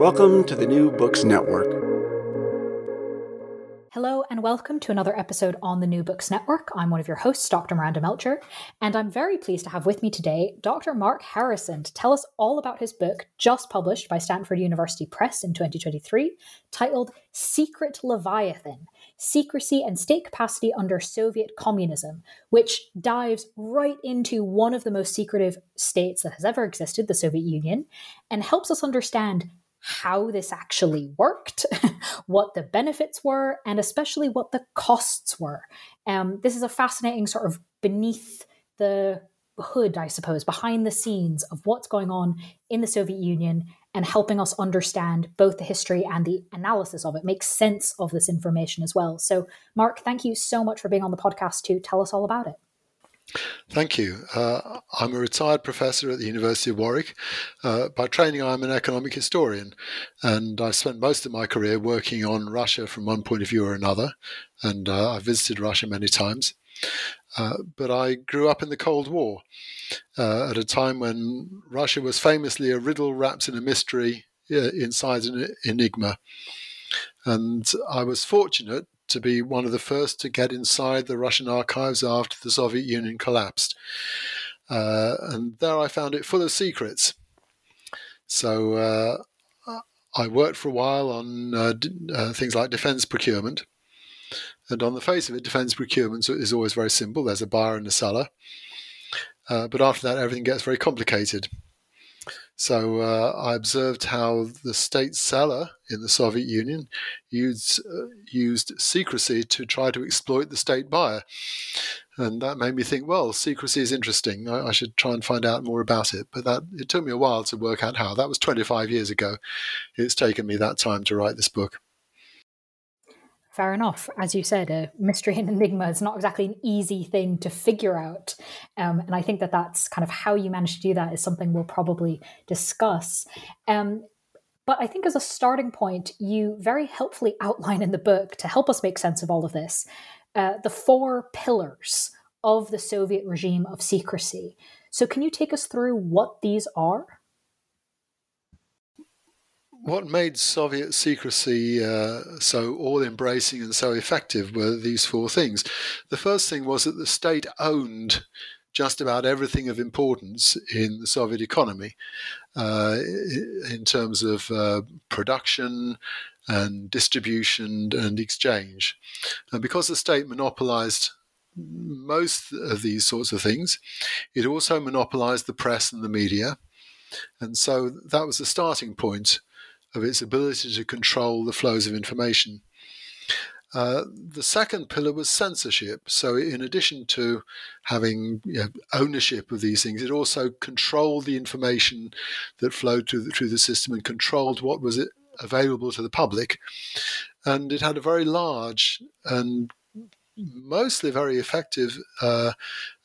Welcome to the New Books Network. Hello, and welcome to another episode on the New Books Network. I'm one of your hosts, Dr. Miranda Melcher, and I'm very pleased to have with me today Dr. Mark Harrison to tell us all about his book, just published by Stanford University Press in 2023, titled Secret Leviathan Secrecy and State Capacity Under Soviet Communism, which dives right into one of the most secretive states that has ever existed, the Soviet Union, and helps us understand how this actually worked, what the benefits were, and especially what the costs were. Um, this is a fascinating sort of beneath the hood, I suppose, behind the scenes of what's going on in the Soviet Union and helping us understand both the history and the analysis of it, make sense of this information as well. So, Mark, thank you so much for being on the podcast to tell us all about it. Thank you. Uh, I'm a retired professor at the University of Warwick. Uh, by training, I'm an economic historian, and I've spent most of my career working on Russia from one point of view or another, and uh, I've visited Russia many times. Uh, but I grew up in the Cold War uh, at a time when Russia was famously a riddle wrapped in a mystery uh, inside an enigma. And I was fortunate to be one of the first to get inside the Russian archives after the Soviet Union collapsed. Uh, and there I found it full of secrets. So uh, I worked for a while on uh, uh, things like defense procurement. And on the face of it, defense procurement is always very simple. There's a buyer and a seller. Uh, but after that, everything gets very complicated. So uh, I observed how the state seller in the Soviet Union used, uh, used secrecy to try to exploit the state buyer. And that made me think, well, secrecy is interesting. I, I, should try and find out more about it. But that it took me a while to work out how. That was 25 years ago. It's taken me that time to write this book fair enough. As you said, a mystery and enigma is not exactly an easy thing to figure out. Um, and I think that that's kind of how you manage to do that is something we'll probably discuss. Um, but I think as a starting point, you very helpfully outline in the book to help us make sense of all of this uh, the four pillars of the Soviet regime of secrecy. So, can you take us through what these are? What made Soviet secrecy uh, so all embracing and so effective were these four things. The first thing was that the state owned just about everything of importance in the Soviet economy uh, in terms of uh, production and distribution and exchange. And because the state monopolized most of these sorts of things, it also monopolized the press and the media. And so that was the starting point of its ability to control the flows of information. Uh, the second pillar was censorship. So, in addition to having you know, ownership of these things, it also controlled the information that flowed through the, through the system and controlled what was available to the public. And it had a very large and mostly very effective uh,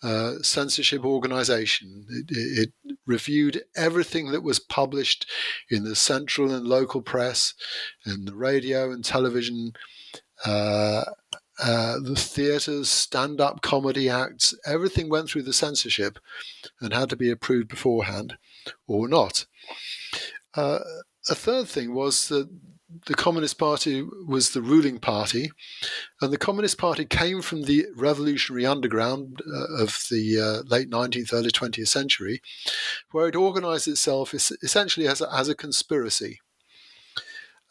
uh, censorship organization. It, it, reviewed everything that was published in the central and local press, in the radio and television, uh, uh, the theatres, stand up comedy acts, everything went through the censorship and had to be approved beforehand or not. Uh, a third thing was that the Communist Party was the ruling party, and the Communist Party came from the revolutionary underground uh, of the uh, late 19th, early 20th century, where it organized itself essentially as a, as a conspiracy.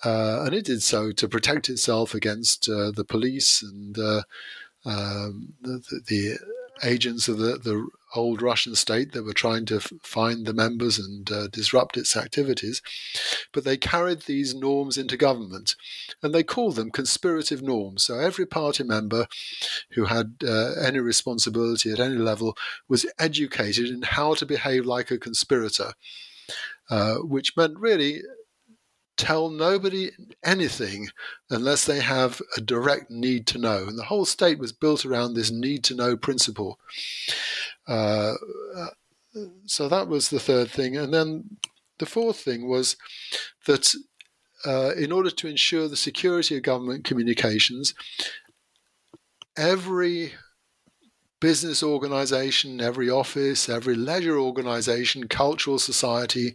Uh, and it did so to protect itself against uh, the police and uh, um, the, the, agents of the, the old Russian state that were trying to find the members and uh, disrupt its activities. But they carried these norms into government and they called them conspirative norms. So every party member who had uh, any responsibility at any level was educated in how to behave like a conspirator, uh, which meant really tell nobody anything unless they have a direct need to know. And the whole state was built around this need to know principle. Uh, so that was the third thing. And then the fourth thing was that uh, in order to ensure the security of government communications, every business organization, every office, every leisure organization, cultural society,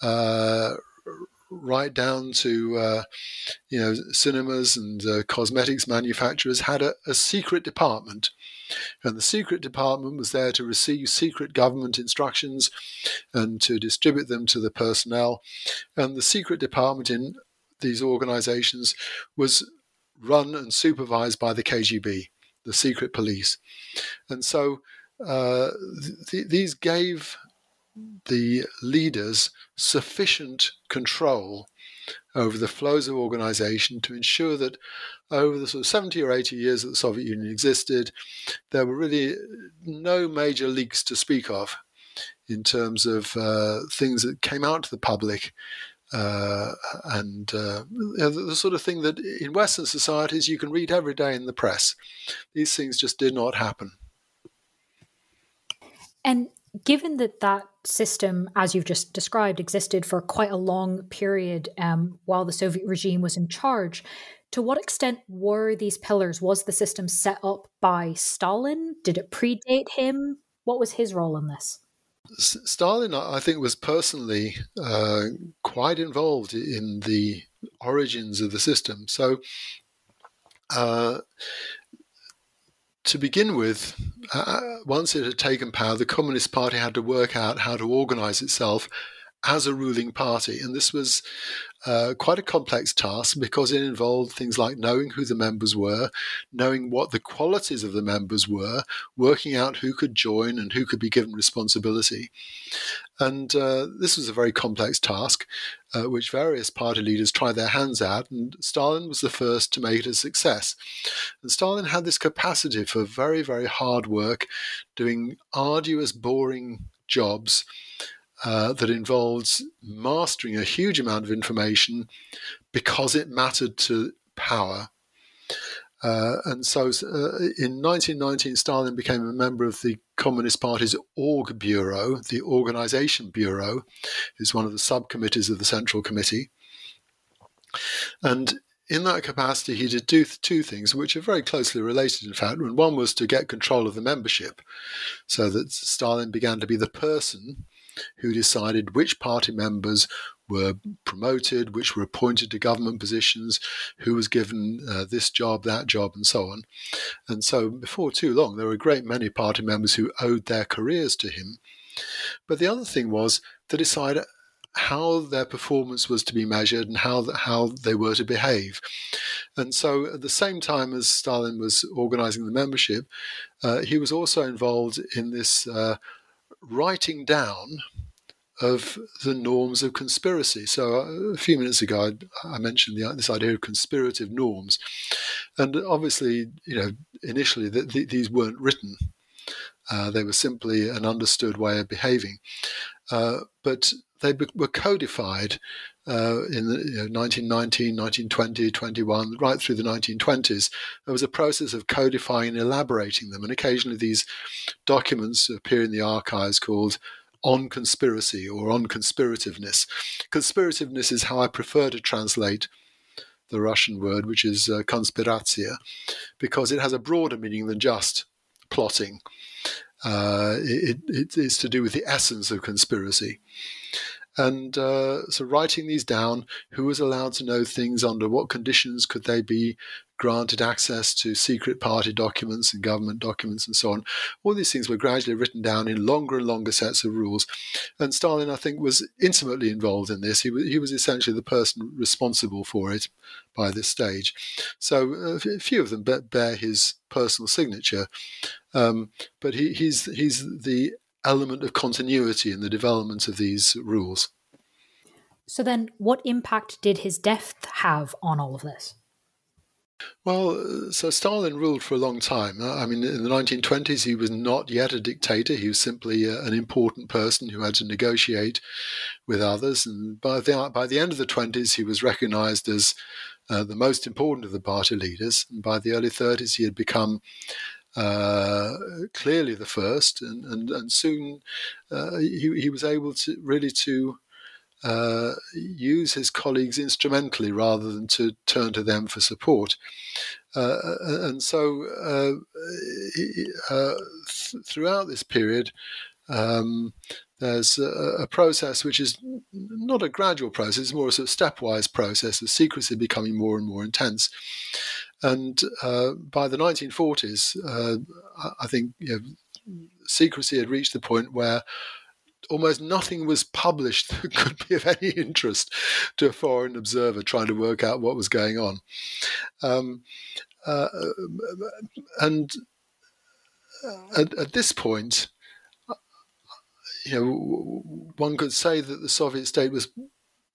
uh, right down to uh, you know cinemas and uh, cosmetics manufacturers had a, a, secret department and the secret department was there to receive secret government instructions and to distribute them to the personnel. And the secret department in these organizations was run and supervised by the KGB the secret police. And so uh, th- these gave the leaders sufficient control over the flows of organization to ensure that over the sort of 70 or 80 years that the Soviet Union existed, there were really no major leaks to speak of in terms of uh, things that came out to the public uh, and uh, the sort of thing that in Western societies you can read every day in the press. These things just did not happen. And given that that system, as you've just described, existed for quite a long period um, while the Soviet regime was in charge, to what extent were these pillars? Was the system set up by Stalin? Did it predate him? What was his role in this? Stalin, I think, was personally uh, quite involved in the origins of the system. So, uh, to begin with, uh, once it had taken power, the Communist Party had to work out how to organize itself as a ruling party. And this was uh, quite a complex task because it involved things like knowing who the members were, knowing what the qualities of the members were, working out who could join and who could be given responsibility. And uh, this was a very complex task, uh, which various party leaders tried their hands at, and Stalin was the first to make it a success. And Stalin had this capacity for very, very hard work, doing arduous, boring jobs uh, that involves mastering a huge amount of information because it mattered to power. Uh, and so uh, in 1919, Stalin became a member of the Communist Party's Org Bureau, the Organization Bureau, is one of the subcommittees of the Central Committee. And in that capacity, he did do two things, which are very closely related, in fact. And one was to get control of the membership, so that Stalin began to be the person who decided which party members were promoted, which were appointed to government positions, who was given uh, this job, that job, and so on. And so, before too long, there were a great many party members who owed their careers to him. But the other thing was to decide how their performance was to be measured and how how they were to behave. And so, at the same time as Stalin was organizing the membership, uh, he was also involved in this uh, writing down of the norms of conspiracy. So uh, a few minutes ago, I, I mentioned the, this idea of conspirative norms, and obviously, you know, initially the, the, these weren't written; uh, they were simply an understood way of behaving. Uh, but they be- were codified uh, in the, you know, 1919, 1920, 21, right through the 1920s. There was a process of codifying and elaborating them, and occasionally these documents appear in the archives called on conspiracy or on conspirativeness. Conspirativeness is how I prefer to translate the Russian word, which is uh, because it has a broader meaning than just plotting. Uh, it, it, it's to do with the essence of conspiracy. And uh, so, writing these down, who was allowed to know things, under what conditions could they be granted access to secret party documents and government documents and so on. All these things were gradually written down in longer and longer sets of rules. And Stalin, I think, was intimately involved in this. He was, he was essentially the person responsible for it by this stage. So uh, a few of them bear his personal signature, um, but he, he's, he's the element of continuity in the development of these rules. So then, what impact did his death have on all of this? Well, so Stalin ruled for a long time. I mean, in the 1920s, he was not yet a dictator. He was simply a, an important person who had to negotiate with others. And by the, by the end of the 20s, he was recognized as uh, the most important of the party leaders. And by the early 30s, he had become uh, clearly the first, and and, and soon uh, he he was able to really to uh, use his colleagues instrumentally rather than to turn to them for support. Uh, and so, uh, uh th- throughout this period, um, there's a, a, process which is not a gradual process, it's more a sort of stepwise process of secrecy becoming more and more intense. And uh, by the 1940s, uh, I think you know, secrecy had reached the point where almost nothing was published that could be of any interest to a foreign observer trying to work out what was going on. Um, uh, and at, at, this point, you know, one could say that the Soviet state was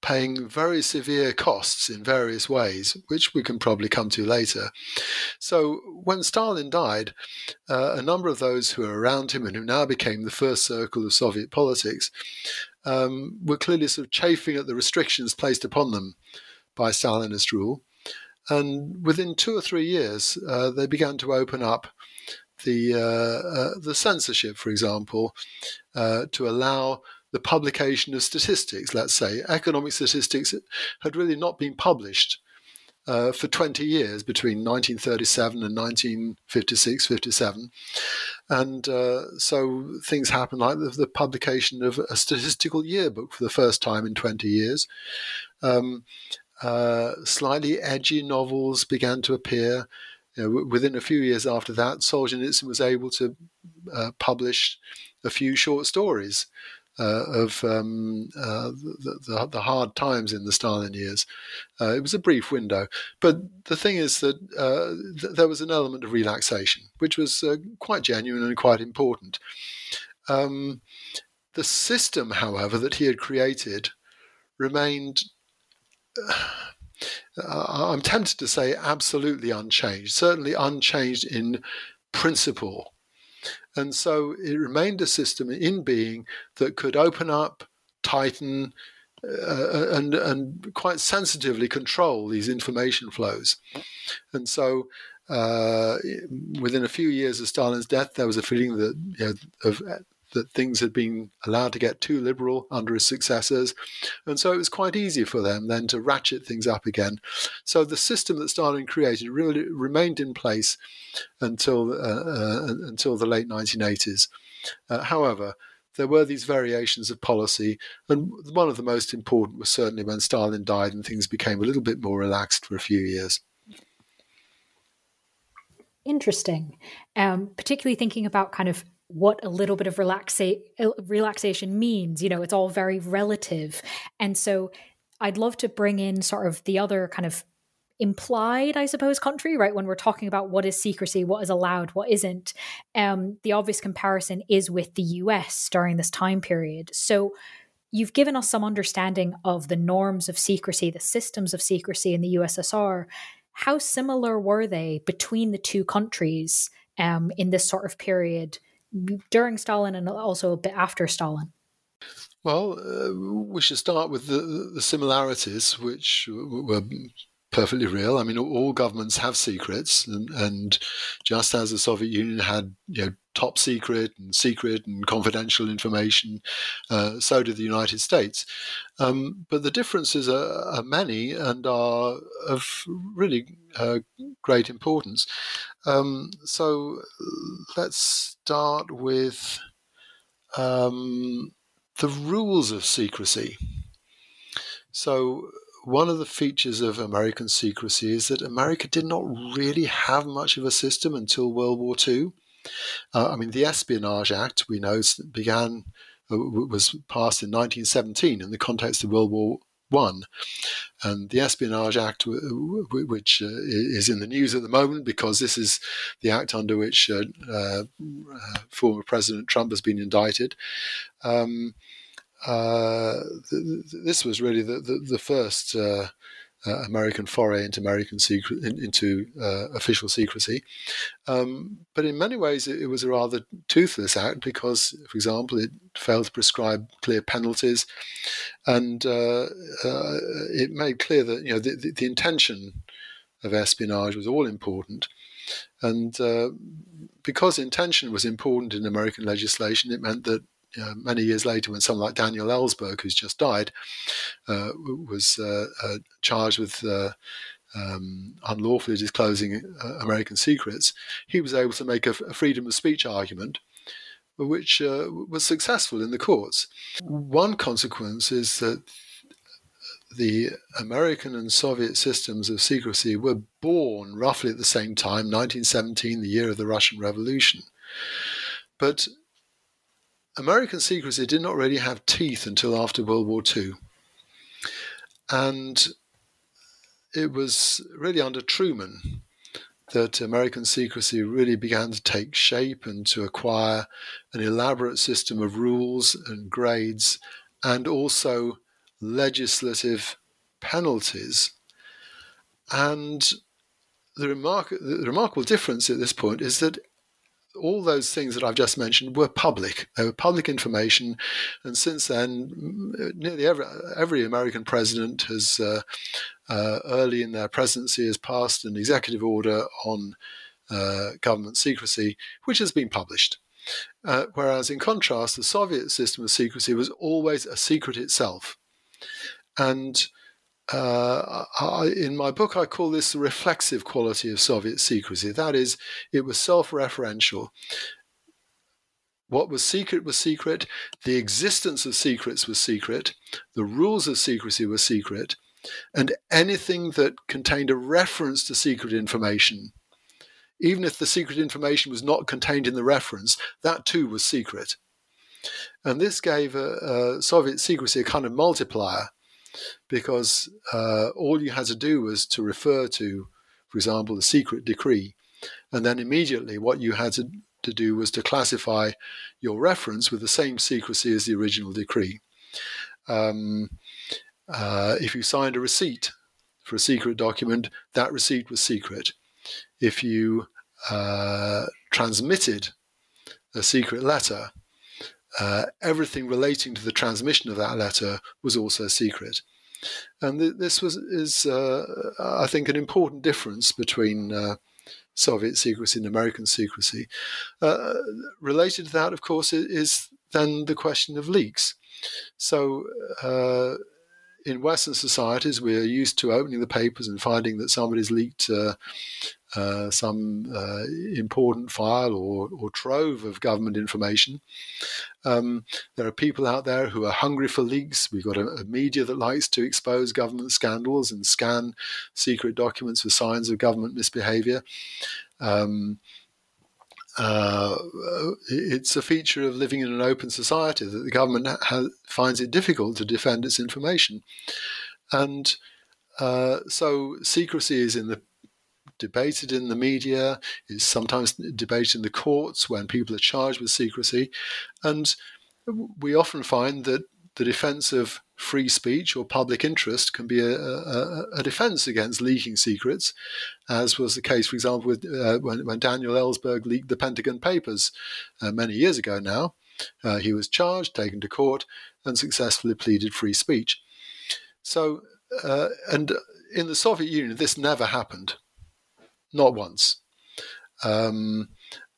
paying very severe costs in various ways, which we can probably come to later. So when Stalin died, uh, a number of those who were around him and who now became the first circle of Soviet politics um, were clearly sort of chafing at the restrictions placed upon them by Stalinist rule. And within two or three years, uh, they began to open up the uh, uh the censorship, for example, uh, to allow the publication of statistics, let's say. Economic statistics had really not been published uh, for 20 years between 1937 and 1956 57. And uh, so things happened like the, the, publication of a statistical yearbook for the first time in 20 years. Um, uh, slightly edgy novels began to appear. You know, within a few years after that, Solzhenitsyn was able to uh, publish a few short stories of um, uh, the, the, the, hard times in the Stalin years. Uh, it was a brief window, but the thing is that uh, th- there was an element of relaxation, which was uh, quite genuine and quite important. Um, the system, however, that he had created remained. I'm tempted to say absolutely unchanged, certainly unchanged in principle and so it remained a system in being that could open up, tighten, uh, and and quite sensitively control these information flows. And so, uh, within a few years of Stalin's death, there was a feeling that you know, of that things had been allowed to get too liberal under his successors. And so it was quite easy for them then to ratchet things up again. So the system that Stalin created really remained in place until, uh, uh, until the late 1980s. Uh, however, there were these variations of policy, and one of the most important was certainly when Stalin died and things became a little bit more relaxed for a few years. Interesting. Um, particularly thinking about kind of what a little bit of relaxa- relaxation means. You know, it's all very relative. And so I'd love to bring in sort of the other kind of implied, I suppose, country, right? When we're talking about what is secrecy, what is allowed, what isn't. Um, the obvious comparison is with the US during this time period. So you've given us some understanding of the norms of secrecy, the systems of secrecy in the USSR. How similar were they between the two countries um, in this sort of period? During Stalin and also a bit after Stalin? Well, uh, we should start with the, the similarities, which were perfectly real. I mean, all governments have secrets, and, and just as the Soviet Union had you know, top secret and secret and confidential information. Uh, so did the United States. Um, but the differences are, are, many and are of really uh, great importance. Um, so let's start with um, the rules of secrecy. So, one of the features of American secrecy is that America did not really have much of a system until World War II. Uh, I mean, the Espionage Act, we know, began uh, was passed in 1917 in the context of World War One, and the Espionage Act, which uh, is in the news at the moment because this is the act under which uh, uh, former President Trump has been indicted. Um, uh, th- th- this was really the, the, the first uh, uh, American foray into American secret in, into uh, official secrecy. Um, but in many ways, it, it, was a rather toothless act because, for example, it failed to prescribe clear penalties, and uh, uh, it made clear that you know the, the, the, intention of espionage was all important. And because intention was important in American legislation, it meant that uh, many years later, when someone like Daniel Ellsberg, who's just died, uh, was uh, uh charged with uh, um, unlawfully disclosing uh, American secrets, he was able to make a, a freedom of speech argument, which was successful in the courts. One consequence is that the American and Soviet systems of secrecy were born roughly at the same time, 1917, the year of the Russian Revolution. But American secrecy did not really have teeth until after World War II. And it was really under Truman that American secrecy really began to take shape and to acquire an elaborate system of rules and grades and also legislative penalties. And the, the remarkable difference at this point is that all those things that I've just mentioned were public. They were public information, and since then, nearly every every American president has, uh, uh, early in their presidency, has passed an executive order on uh, government secrecy, which has been published. Uh, whereas, in contrast, the Soviet system of secrecy was always a secret itself, and uh, I, in my book, I call this the reflexive quality of Soviet secrecy. That is, it was self referential. What was secret was secret, the existence of secrets was secret, the rules of secrecy were secret, and anything that contained a reference to secret information, even if the secret information was not contained in the reference, that too was secret. And this gave a, a Soviet secrecy a kind of multiplier because uh, all you had to do was to refer to, for example, the secret decree, and then immediately what you had to, to do was to classify your reference with the same secrecy as the original decree. Um, uh, if you signed a receipt for a secret document, that receipt was secret. If you uh, transmitted a secret letter, uh, everything relating to the transmission of that letter was also secret. And th- this was is, uh, I think, an important difference between uh, Soviet secrecy and American secrecy. Uh, related to that, of course, is then the question of leaks. So uh, in Western societies, we're used to opening the papers and finding that somebody's leaked uh, uh, some uh, important file or, or, trove of government information. Um, there are people out there who are hungry for leaks. We've got a, a, media that likes to expose government scandals and scan secret documents for signs of government misbehavior. Um, uh, it's a feature of living in an open society that the government ha- finds it difficult to defend its information. And uh, so secrecy is in the debated in the media, is sometimes debated in the courts when people are charged with secrecy. And we often find that the defense of free speech or public interest can be a, a, a defense against leaking secrets, as was the case, for example, with, uh, when, when, Daniel Ellsberg leaked the Pentagon Papers uh, many years ago now. Uh, he was charged, taken to court, and successfully pleaded free speech. So, uh, and in the Soviet Union, this never happened not once. Um,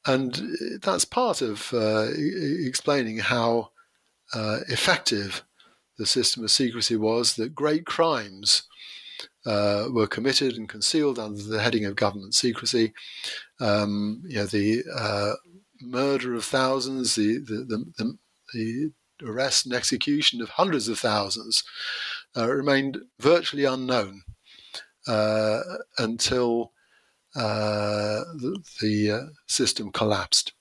and that's part of uh, explaining how uh, effective the system of secrecy was that great crimes uh, were committed and concealed under the heading of government secrecy. Um, you know, the uh, murder of thousands, the, the, the, the, arrest and execution of hundreds of thousands uh, remained virtually unknown uh, until the, the uh, system collapsed.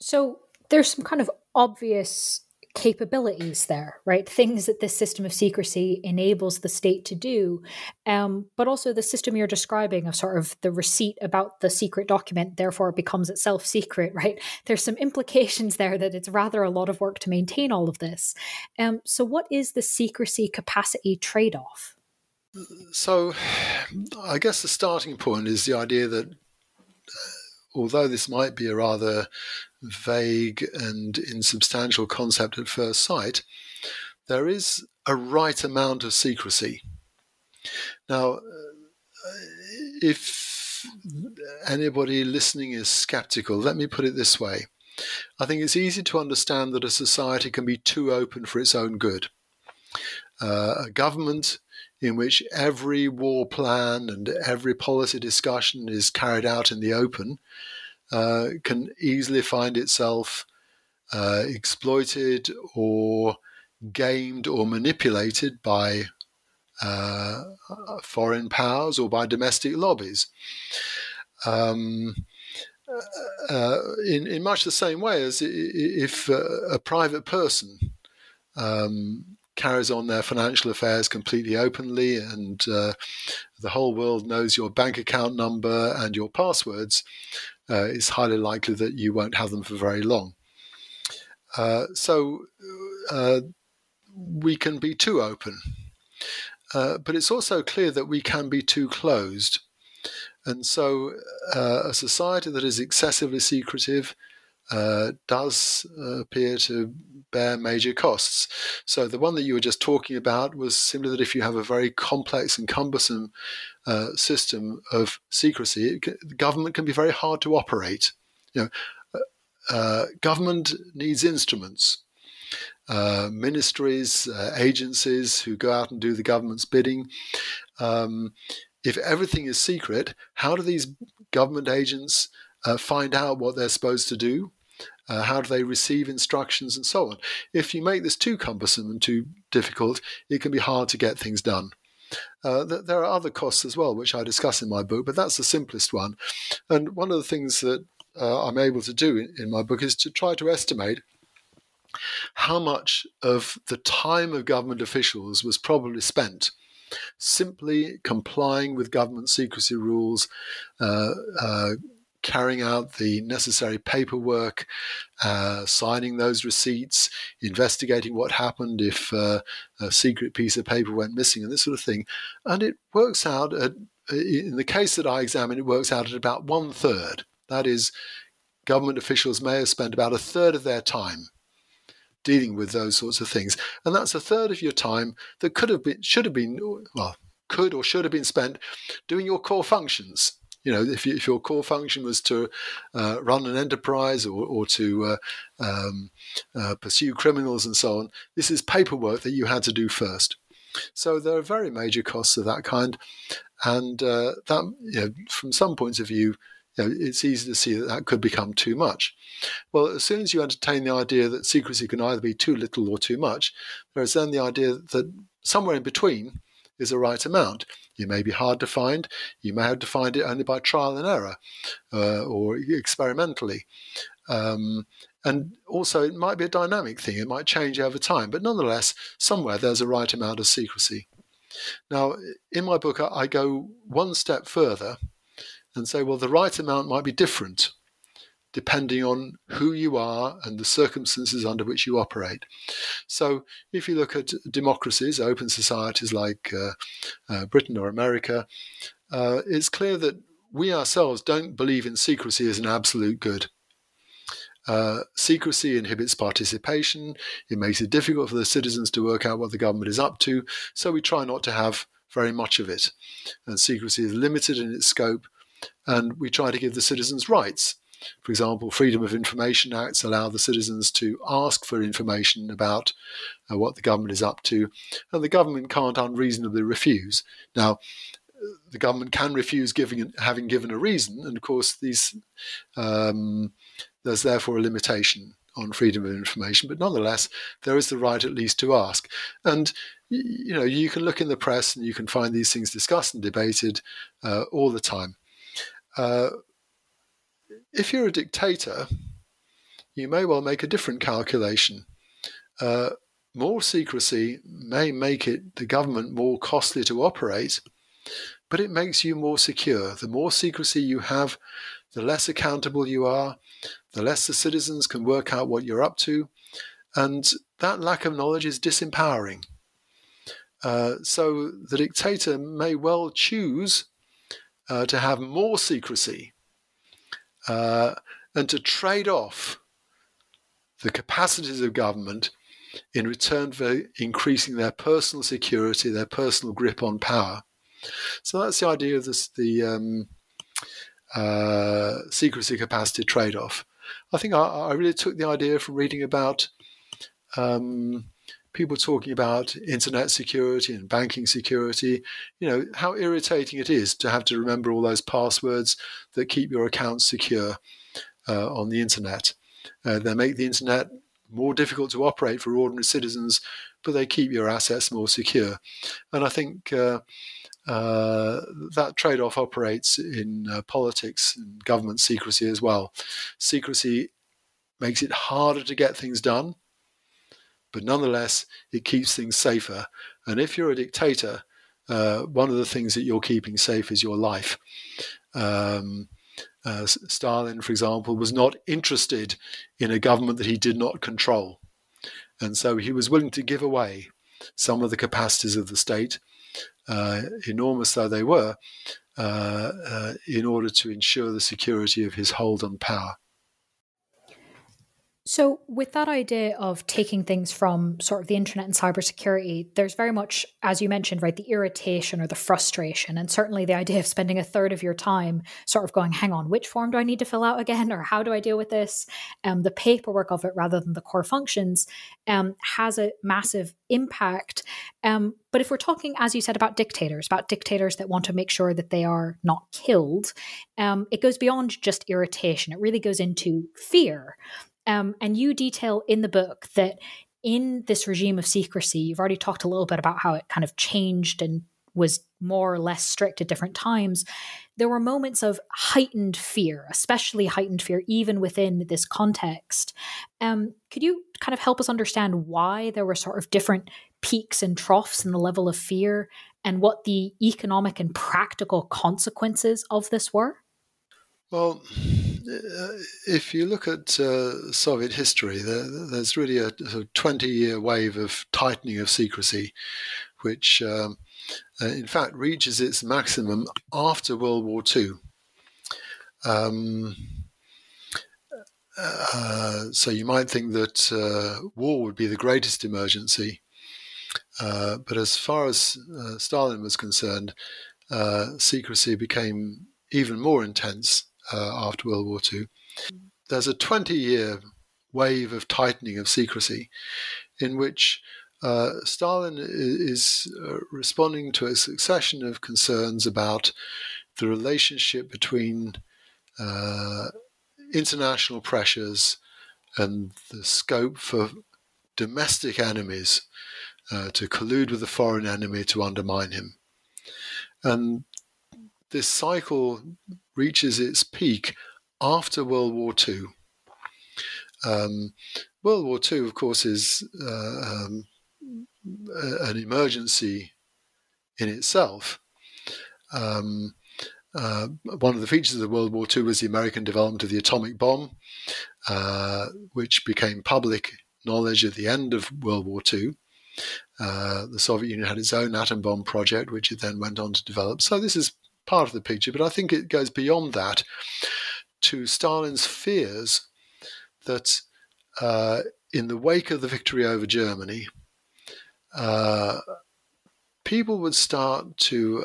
So there's some kind of obvious capabilities there, right? Things that this system of secrecy enables the state to do, um, but also the system you're describing of sort of the receipt about the secret document, therefore it becomes itself secret, right? There's some implications there that it's rather a lot of work to maintain all of this. Um, so, what is the secrecy capacity trade off? So, I guess the starting point is the idea that uh, although this might be a rather vague and insubstantial concept at first sight, there is a right amount of secrecy. Now, uh, if anybody listening is skeptical, let me put it this way. I think it's easy to understand that a society can be too open for its own good. Uh, a government in which every war plan and every policy discussion is carried out in the open uh, can easily find itself uh, exploited or gamed or manipulated by uh, foreign powers or by domestic lobbies. Um, uh, in, in much the same way as if a private person um, carries on their financial affairs completely openly and uh, the whole world knows your bank account number and your passwords, uh, it's highly likely that you won't have them for very long. Uh, so uh, we can be too open. Uh, but it's also clear that we can be too closed. And so uh, a society that is excessively secretive uh, does appear to bear major costs. So the one that you were just talking about was simply that if you have a very complex and cumbersome uh, system of secrecy, government can be very hard to operate. You know, uh, uh government needs instruments. Uh, ministries, uh, agencies who go out and do the government's bidding. Um, if everything is secret, how do these government agents uh, find out what they're supposed to do? Uh, how do they receive instructions and so on? If you make this too cumbersome and too difficult, it can be hard to get things done. Uh, th- there are other costs as well, which I discuss in my book, but that's the simplest one. And one of the things that uh, I'm able to do in, in my book is to try to estimate how much of the time of government officials was probably spent simply complying with government secrecy rules, uh, uh, carrying out the necessary paperwork, uh, signing those receipts, investigating what happened if uh, a secret piece of paper went missing, and this sort of thing. And it works out, at, in the case that I examine, it works out at about one third. That is, government officials may have spent about a third of their time dealing with those sorts of things. And that's a third of your time that could have been, should have been, well, could or should have been spent doing your core functions you know, if, you, if your core function was to uh, run an enterprise or, or to uh, um, uh, pursue criminals and so on, this is paperwork that you had to do first. So there are very major costs of that kind, and uh, that, you know, from some points of view, you know, it's easy to see that that could become too much. Well, as soon as you entertain the idea that secrecy can either be too little or too much, there is then the idea that somewhere in between is the right amount. It may be hard to find. You may have to find it only by trial and error uh, or experimentally. Um, and also, it might be a dynamic thing. It might change over time. But nonetheless, somewhere there's a right amount of secrecy. Now, in my book, I go one step further and say, well, the right amount might be different depending on who you are and the circumstances under which you operate. So, if you look at democracies, open societies like uh, uh, Britain or America, uh, it's clear that we ourselves don't believe in secrecy as an absolute good. Uh, secrecy inhibits participation. It makes it difficult for the citizens to work out what the government is up to. So we try not to have very much of it. And secrecy is limited in its scope and we try to give the citizens rights. For example, Freedom of Information Acts allow the citizens to ask for information about uh, what the government is up to, and the government can't unreasonably refuse. Now, the government can refuse giving having given a reason, and of course, these um, there's therefore a limitation on freedom of information, but nonetheless, there is the right at least to ask. And you know, you can look in the press and you can find these things discussed and debated uh, all the time. Uh, if you're a dictator, you may well make a different calculation. Uh, more secrecy may make it the government more costly to operate, but it makes you more secure. The more secrecy you have, the less accountable you are, the less the citizens can work out what you're up to, and that lack of knowledge is disempowering. Uh, so the dictator may well choose uh, to have more secrecy uh, and to trade off the capacities of government in return for increasing their personal security, their personal grip on power. So that's the idea of this, the um, uh, secrecy capacity trade off. I think I, I, really took the idea from reading about um, people talking about internet security and banking security. You know, how irritating it is to have to remember all those passwords that keep your accounts secure uh, on the internet. Uh, they make the internet more difficult to operate for ordinary citizens, but they keep your assets more secure. And I think uh, uh, that trade off operates in uh, politics and government secrecy as well. Secrecy makes it harder to get things done, but nonetheless, it keeps things safer. And if you're a dictator, uh, one of the things that you're keeping safe is your life. Um, uh, Stalin, for example, was not interested in a government that he did not control. And so he was willing to give away some of the capacities of the state uh, enormous though they were, uh, uh, in order to ensure the security of his hold on power. So, with that idea of taking things from sort of the internet and cybersecurity, there's very much, as you mentioned, right, the irritation or the frustration, and certainly the idea of spending a third of your time sort of going, hang on, which form do I need to fill out again, or how do I deal with this? Um, the paperwork of it rather than the core functions um, has a massive impact. Um, but if we're talking, as you said, about dictators, about dictators that want to make sure that they are not killed, um, it goes beyond just irritation. It really goes into fear. Um, and you detail in the book that in this regime of secrecy, you've already talked a little bit about how it kind of changed and was more or less strict at different times. There were moments of heightened fear, especially heightened fear, even within this context. Um, could you kind of help us understand why there were sort of different peaks and troughs in the level of fear and what the economic and practical consequences of this were? Well, if you look at uh, Soviet history, there, there's really a, a 20 year wave of tightening of secrecy, which um, uh, in fact reaches its maximum after World War II. Um, uh, so you might think that uh, war would be the greatest emergency. Uh, but as far as uh, Stalin was concerned, secrecy became even more intense uh, after World War II. There's a 20 year wave of tightening of secrecy in which uh, Stalin is uh, responding to a succession of concerns about the relationship between uh, international pressures and the scope for domestic enemies uh, to collude with the foreign enemy to undermine him. And this cycle reaches its peak after World War II. Um, World War II, of course, is uh, um, an emergency in itself. Um, uh, one of the features of World War II was the American development of the atomic bomb, uh, which became public knowledge at the end of World War II. Uh, the Soviet Union had its own atom bomb project, which it then went on to develop. So this is part of the picture, but I think it goes beyond that to Stalin's fears that uh, in the wake of the victory over Germany, uh, people would start to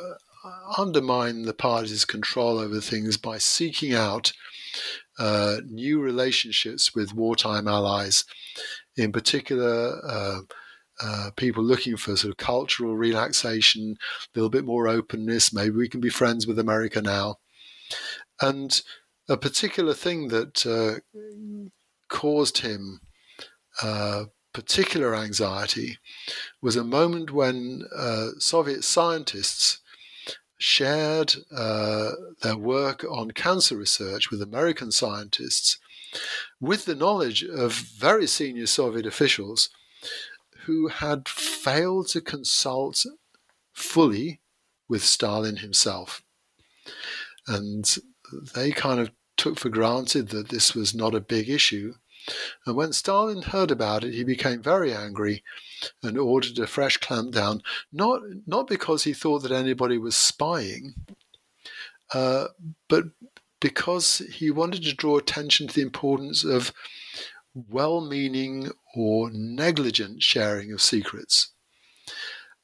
undermine the party's control over things by seeking out uh, new relationships with wartime allies, in particular. Uh, people looking for sort of cultural relaxation, a little bit more openness. Maybe we can be friends with America now. And a particular thing that uh, caused him uh, particular anxiety was a moment when uh, Soviet scientists shared uh, their work on cancer research with American scientists with the knowledge of very senior Soviet officials who had failed to consult fully with Stalin himself. And they kind of took for granted that this was not a big issue. And when Stalin heard about it, he became very angry and ordered a fresh clampdown, not, not because he thought that anybody was spying, uh, but because he wanted to draw attention to the importance of well meaning or negligent sharing of secrets.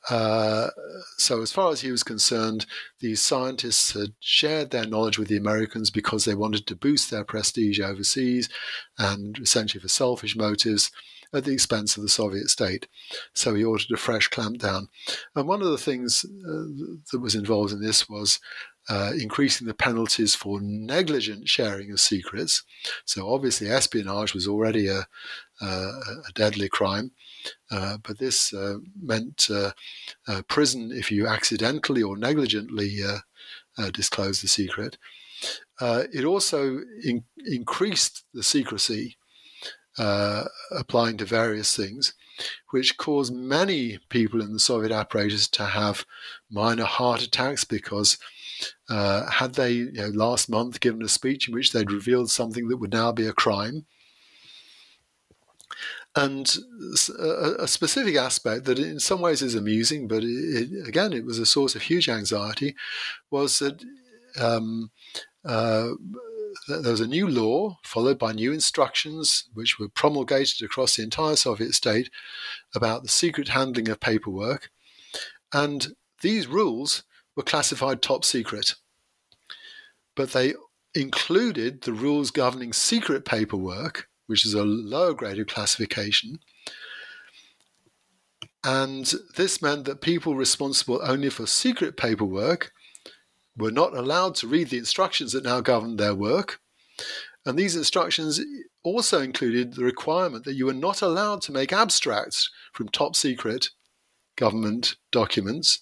Uh, so, as far as he was concerned, these scientists had shared their knowledge with the Americans because they wanted to boost their prestige overseas and essentially for selfish motives at the expense of the Soviet state. So, he ordered a fresh clampdown. And one of the things uh, that was involved in this was uh, increasing the penalties for negligent sharing of secrets. So, obviously, espionage was already a, a deadly crime. Uh, but this uh, meant uh, prison if you accidentally or negligently disclose the secret. it also in- increased the secrecy applying to various things which caused many people in the Soviet apparatus to have minor heart attacks because uh, had they, you know, last month given a speech in which they'd revealed something that would now be a crime, and a, a, specific aspect that in some ways is amusing, but it, again, it was a source of huge anxiety, was that um, uh, there was a new law followed by new instructions which were promulgated across the entire Soviet state about the secret handling of paperwork. And these rules were classified top secret. But they included the rules governing secret paperwork which is a lower grade of classification. And this meant that people responsible only for secret paperwork were not allowed to read the instructions that now governed their work. And these instructions also included the requirement that you were not allowed to make abstracts from top secret government documents.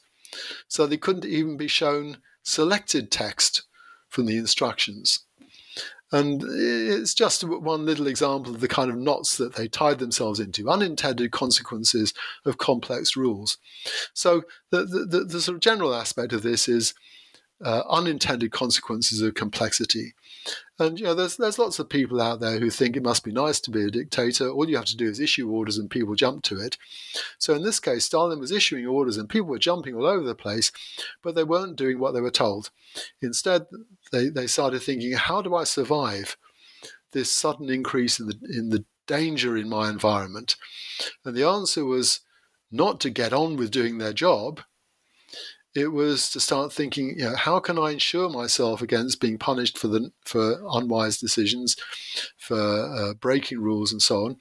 So they couldn't even be shown selected text from the instructions. And it's just one little example of the kind of knots that they tied themselves into, unintended consequences of complex rules. So the, the, the sort of general aspect of this is uh, unintended consequences of complexity. And you know, there's there's lots of people out there who think it must be nice to be a dictator. All you have to do is issue orders, and people jump to it. So in this case, Stalin was issuing orders, and people were jumping all over the place, but they weren't doing what they were told. Instead, they they started thinking, how do I survive this sudden increase in the in the danger in my environment? And the answer was not to get on with doing their job it was to start thinking, you know, how can I insure myself against being punished for the for unwise decisions, for uh, breaking rules and so on,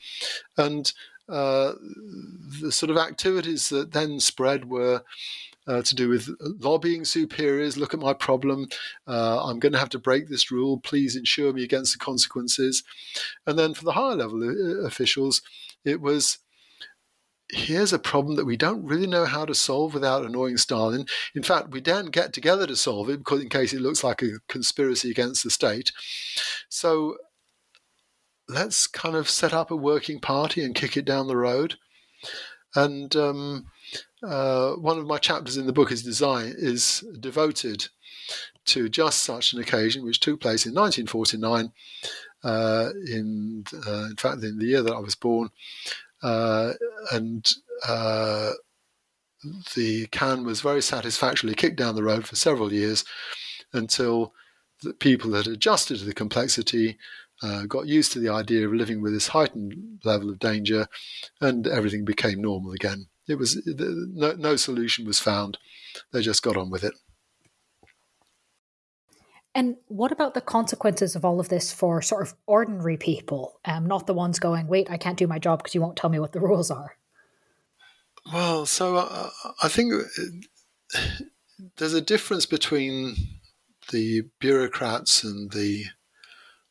and uh, the sort of activities that then spread were. Uh, to do with lobbying superiors, look at my problem. Uh, I'm going to have to break this rule. Please insure me against the consequences. And then for the higher level uh, officials, it was here's a problem that we don't really know how to solve without annoying Stalin. In fact, we don't get together to solve it because in case it looks like a conspiracy against the state. So let's kind of set up a working party and kick it down the road. And um, uh, one of my chapters in the book is design is devoted to just such an occasion, which took place in 1949. Uh, in uh, in fact, in the year that I was born, uh, and uh, the can was very satisfactorily kicked down the road for several years until the people had adjusted to the complexity, uh, got used to the idea of living with this heightened level of danger, and everything became normal again. It was no, no solution was found. They just got on with it. And what about the consequences of all of this for sort of ordinary people, um, not the ones going, wait, I can't do my job because you won't tell me what the rules are? Well, so uh, I think uh, there's a difference between the bureaucrats and the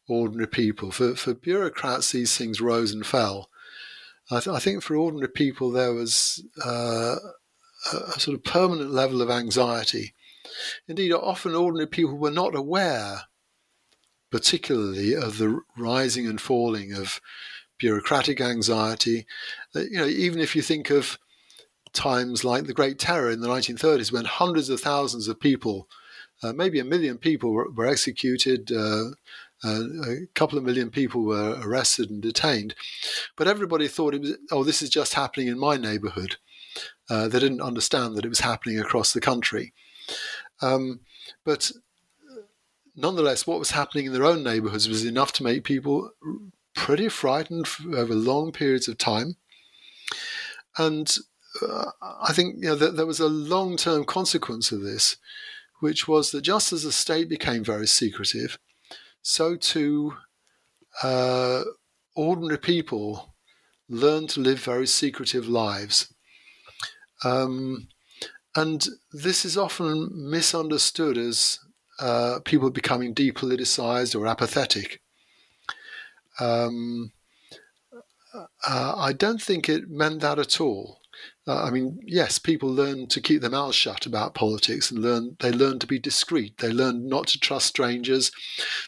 ordinary people. For, for bureaucrats, these things rose and fell. I, th- I think for ordinary people, there was uh, a, a sort of permanent level of anxiety. Indeed, often ordinary people were not aware, particularly, of the rising and falling of bureaucratic anxiety. Uh, you know, even if you think of times like the Great Terror in the 1930s, when hundreds of thousands of people, uh, maybe a million people, were, were executed. Uh, uh, a couple of million people were arrested and detained, but everybody thought it was, oh, this is just happening in my neighborhood. Uh, they didn't understand that it was happening across the country. Um, but nonetheless, what was happening in their own neighborhoods was enough to make people pretty frightened over long periods of time. And uh, I think you know, there was a long term consequence of this, which was that just as the state became very secretive, so too uh, ordinary people learned to live very secretive lives. Um, and this is often misunderstood as uh, people becoming depoliticized or apathetic. Um, uh, I don't think it meant that at all. Uh, I mean, yes, people learn to keep their mouths shut about politics and learn they learn to be discreet. They learn not to trust strangers.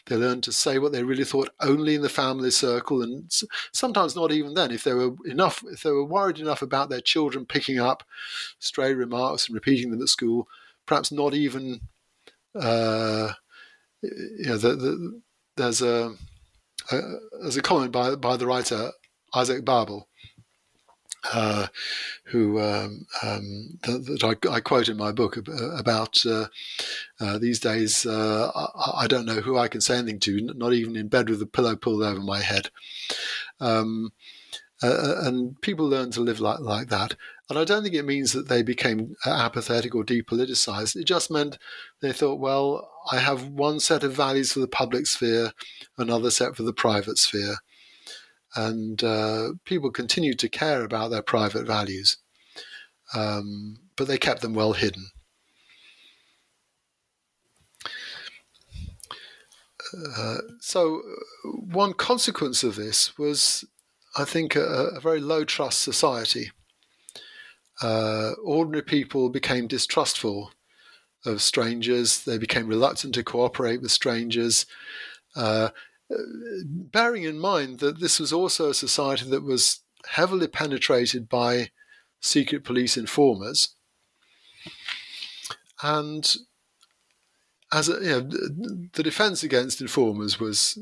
They learn to say what they really thought only in the family circle, and sometimes not even then. If they were enough, if they were worried enough about their children picking up stray remarks and repeating them at school, perhaps not even. Uh, you know, the, the, there's a, a there's a comment by by the writer Isaac Babel uh, who um, um, that, that I, I, quote in my book about uh, uh, these days. Uh, I, I, don't know who I can say anything to, not even in bed with a pillow pulled over my head. Um, uh, uh, and people learn to live like, like that. And I don't think it means that they became apathetic or depoliticized. It just meant they thought, well, I have one set of values for the public sphere, another set for the private sphere and uh, people continued to care about their private values, um, but they kept them well hidden. Uh, so, one consequence of this was, I think, a, a very low trust society. Uh, ordinary people became distrustful of strangers, they became reluctant to cooperate with strangers. Bearing in mind that this was also a society that was heavily penetrated by secret police informers. And as a, you know, the defense against informers was,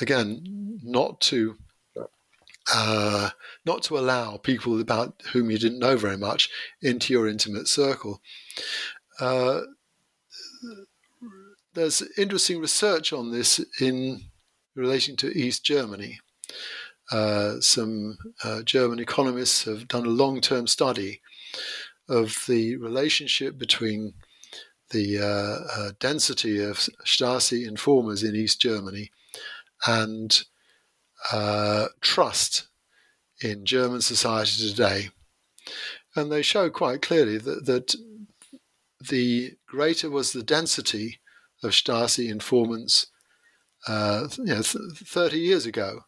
again, not to uh, not to allow people about whom you didn't know very much into your intimate circle. Uh, there's interesting research on this in relation to East Germany. Uh, some uh, German economists have done a long term study of the relationship between the uh, uh density of Stasi informers in East Germany and uh, trust in German society today. And they show quite clearly that, that the greater was the density of Stasi informants uh, you know, th- 30 years ago,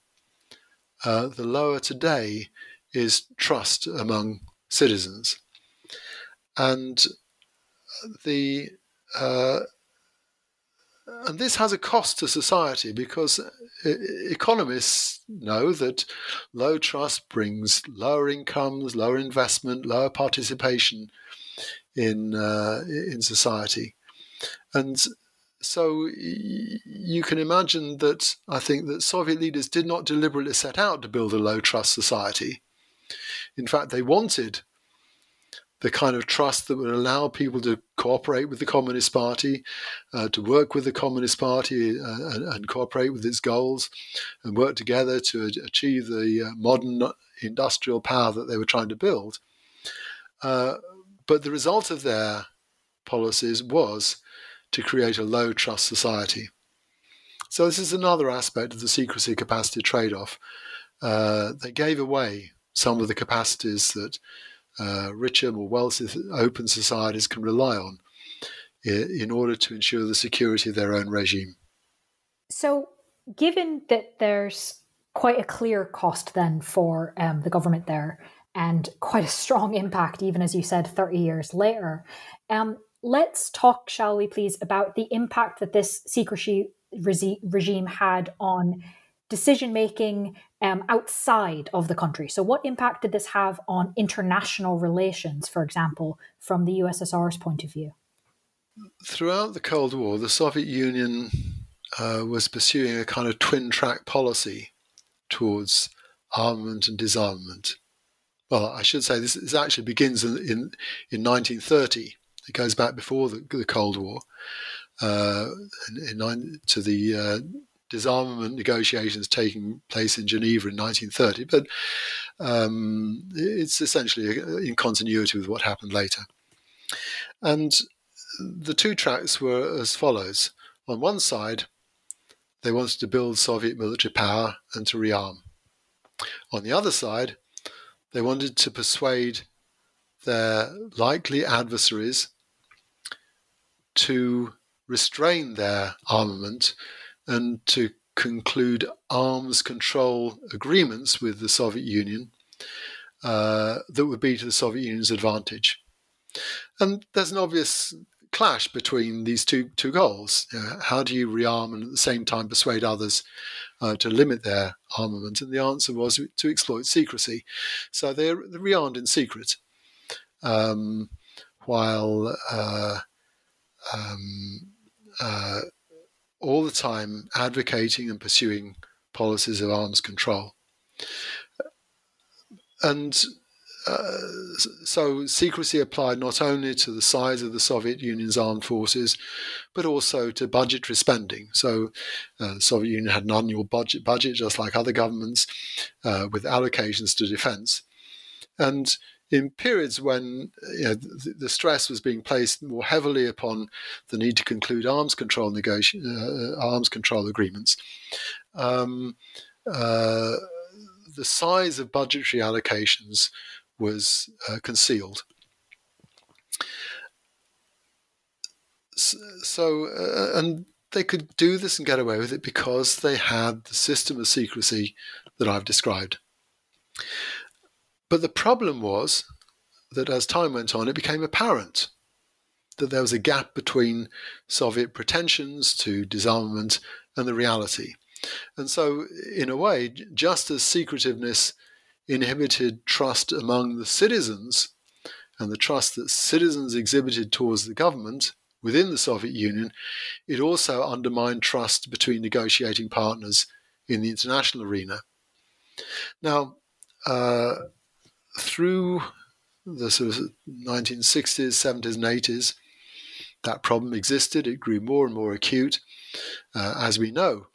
uh, the lower today is trust among citizens. And the uh, and this has a cost to society because economists know that low trust brings lower incomes, lower investment, lower participation in uh, in society, and so you can imagine that I think that Soviet leaders did not deliberately set out to build a low trust society. In fact, they wanted the kind of trust that would allow people to cooperate with the Communist Party, uh, to work with the Communist Party uh, and, and, cooperate with its goals, and work together to achieve the uh, modern industrial power that they were trying to build. Uh, but the result of their policies was to create a low trust society. So, this is another aspect of the secrecy capacity trade off. Uh, they gave away some of the capacities that uh, richer, more wealthy, open societies can rely on in order to ensure the security of their own regime. So, given that there's quite a clear cost then for um, the government there and quite a strong impact, even as you said, 30 years later, um, let's talk, shall we please, about the impact that this secrecy re- regime had on decision making um, outside of the country. So, what impact did this have on international relations, for example, from the USSR's point of view? Throughout the Cold War, the Soviet Union uh, was pursuing a kind of twin track policy towards armament and disarmament. Well, I should say this, this actually begins in, in, in 1930. It goes back before the, the Cold War uh, in, in, to the uh, disarmament negotiations taking place in Geneva in 1930, but um, it's essentially in continuity with what happened later. And the two tracks were as follows. On one side, they wanted to build Soviet military power and to rearm. On the other side, they wanted to persuade their likely adversaries to restrain their armament and to conclude arms control agreements with the Soviet Union uh, that would be to the Soviet Union's advantage. And there's an obvious clash between these two two goals. Uh, how do you rearm and at the same time persuade others uh, to limit their armament? And the answer was to exploit secrecy. So they, they rearmed in secret, um, while uh, um, uh, all the time advocating and pursuing policies of arms control. And uh, so secrecy applied not only to the size of the Soviet Union's armed forces, but also to budgetary spending. So uh, the Soviet Union had an annual budget, budget just like other governments, uh, with allocations to defense. And in periods when you know, the, the, stress was being placed more heavily upon the need to conclude arms control negoti- uh, arms control agreements, um, uh, the size of budgetary allocations was uh, concealed. So, uh, and they could do this and get away with it because they had the system of secrecy that I've described. But the problem was that as time went on, it became apparent that there was a gap between Soviet pretensions to disarmament and the reality. And so, in a way, just as secretiveness inhibited trust among the citizens and the trust that citizens exhibited towards the government within the Soviet Union, it also undermined trust between negotiating partners in the international arena. Now, uh, through the sort of 1960s, 70s, and 80s, that problem existed. It grew more and more acute, uh, as we know.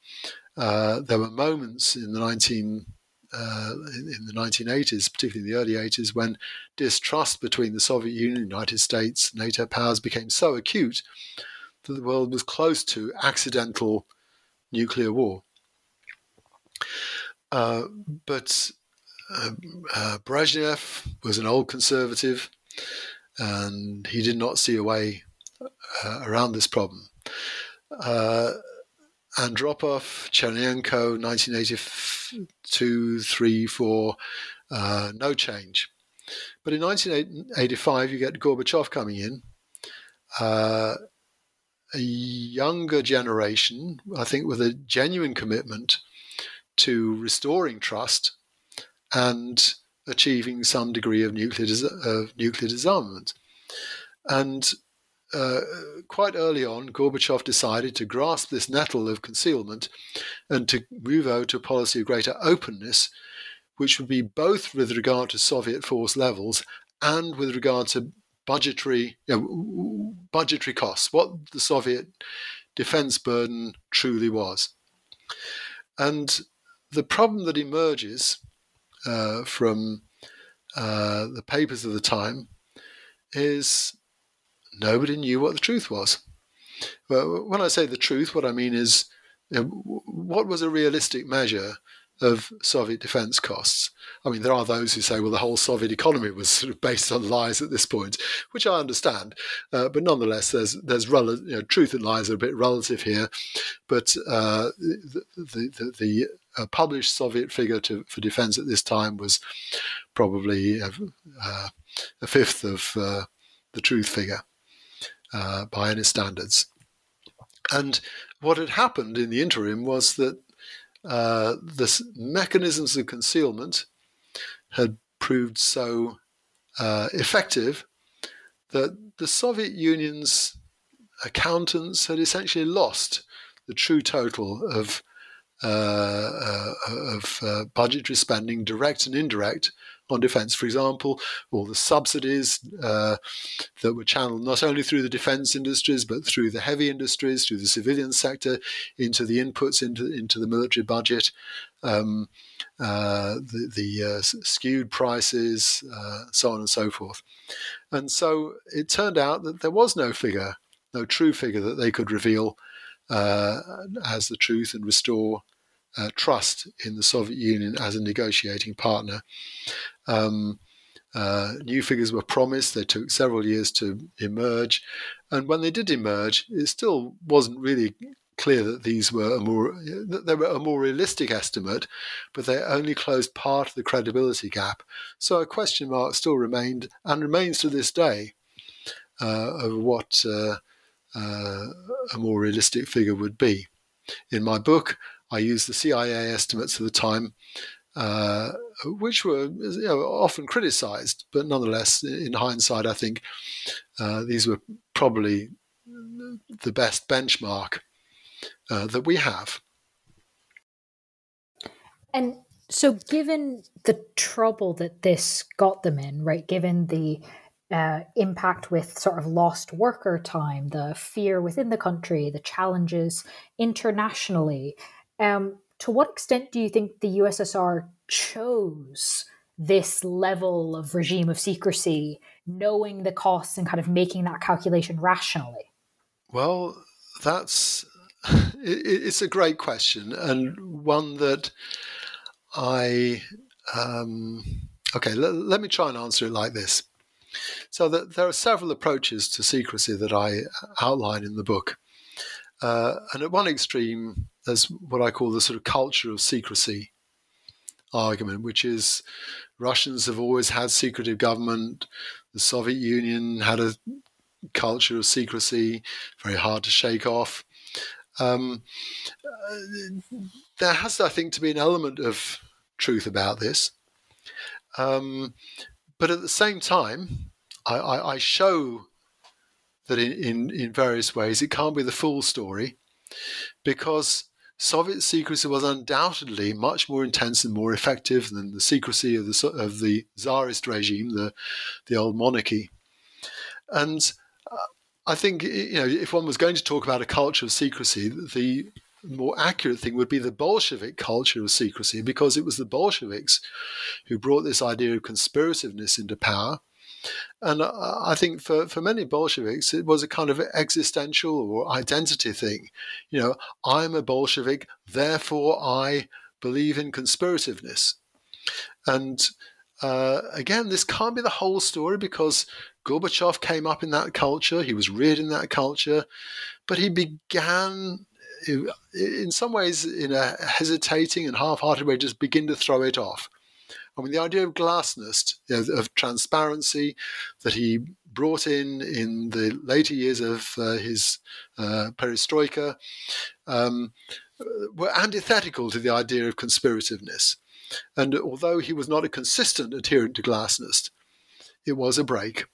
Uh, there were moments in the 19 uh, in, in, the 1980s, particularly in the early 80s, when distrust between the Soviet Union, United States, NATO powers became so acute that the world was close to accidental nuclear war. Uh, but uh, uh, Brezhnev was an old conservative, and he did not see a way uh, around this problem. Uh, Andropov, Chernenko, 1982, 3, 4, uh, no change. But in 1985, you get Gorbachev coming in. Uh, a younger generation, I think, with a genuine commitment to restoring trust and achieving some degree of nuclear, of nuclear disarmament. And uh, quite early on, Gorbachev decided to grasp this nettle of concealment and to move over to a policy of greater openness, which would be both with regard to Soviet force levels and with regard to budgetary you know, budgetary costs, what the Soviet defense burden truly was. And the problem that emerges uh, from uh, the papers of the time is nobody knew what the truth was. when I say the truth, what I mean is what was a realistic measure of Soviet defense costs. I mean, there are those who say, well, the whole Soviet economy was sort of based on lies at this point, which I understand. Uh, but nonetheless, there's there's rel- you know, truth and lies are a bit relative here. But uh, the the, the, uh, published Soviet figure to, for defense at this time was probably a, uh, a fifth of uh, the truth figure uh, by any standards. And what had happened in the interim was that uh, the mechanisms of concealment had proved so uh, effective that the Soviet Union's accountants had essentially lost the true total of uh, uh of uh, budgetary spending, direct and indirect, on defence. For example, all the subsidies uh, that were channeled not only through the defence industries but through the heavy industries, through the civilian sector, into the inputs into into the military budget. Um, uh, the, the uh, skewed prices, uh, so on and so forth. And so it turned out that there was no figure, no true figure that they could reveal uh, as the truth and restore uh, trust in the Soviet Union as a negotiating partner. Um, uh, new figures were promised. They took several years to emerge, and when they did emerge, it still wasn't really clear that these were a more they were a more realistic estimate, but they only closed part of the credibility gap. So a question mark still remained and remains to this day uh, of what uh, uh, a more realistic figure would be. In my book, I use the CIA estimates of the time, uh, which were you know, often criticized, but nonetheless, in hindsight, I think uh, these were probably the best benchmark uh, that we have. And so, given the trouble that this got them in, right, given the uh, impact with sort of lost worker time, the fear within the country, the challenges internationally, um, to what extent do you think the USSR chose this level of regime of secrecy, knowing the costs and kind of making that calculation rationally? Well, that's it's a great question and one that I um, okay. Let, let, me try and answer it like this. So that there are several approaches to secrecy that I outline in the book, uh, and at one extreme there's what I call the sort of culture of secrecy argument, which is Russians have always had secretive government. The Soviet Union had a culture of secrecy, very hard to shake off. Um, uh, there has, I think, to be an element of truth about this. Um, but at the same time, I, I, I show that in, in, in various ways it can't be the full story because Soviet secrecy was undoubtedly much more intense and more effective than the secrecy of the of the czarist regime, the the old monarchy. And uh, I think you know if one was going to talk about a culture of secrecy, the more accurate thing would be the Bolshevik culture of secrecy, because it was the Bolsheviks who brought this idea of conspirativeness into power and I think for, for many Bolsheviks, it was a kind of existential or identity thing. You know, I'm a Bolshevik, therefore I believe in conspirativeness. And uh, again, this can't be the whole story because Gorbachev came up in that culture, he was reared in that culture, but he began in some ways in a hesitating and half-hearted way just begin to throw it off I mean, the idea of know, of transparency that he brought in in the later years of uh, his uh, perestroika um, were antithetical to the idea of conspirativeness. And although he was not a consistent adherent to glasnost, it was a break.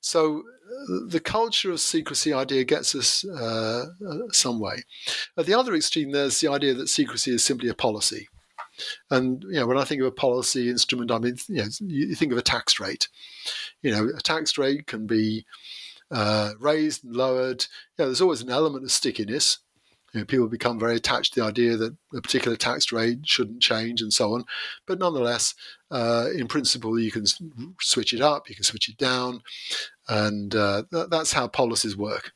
So uh, the culture of secrecy idea gets us uh, uh, some way. At the other extreme, there's the idea that secrecy is simply a policy. And you know, when I think of a policy instrument, I mean, you know, you think of a tax rate. You know, a tax rate can be uh, raised and lowered. You know, there's always an element of stickiness. You know, people become very attached to the idea that a particular tax rate shouldn't change and so on. But nonetheless, uh, in principle, you can switch it up, you can switch it down, and uh, that's how policies work.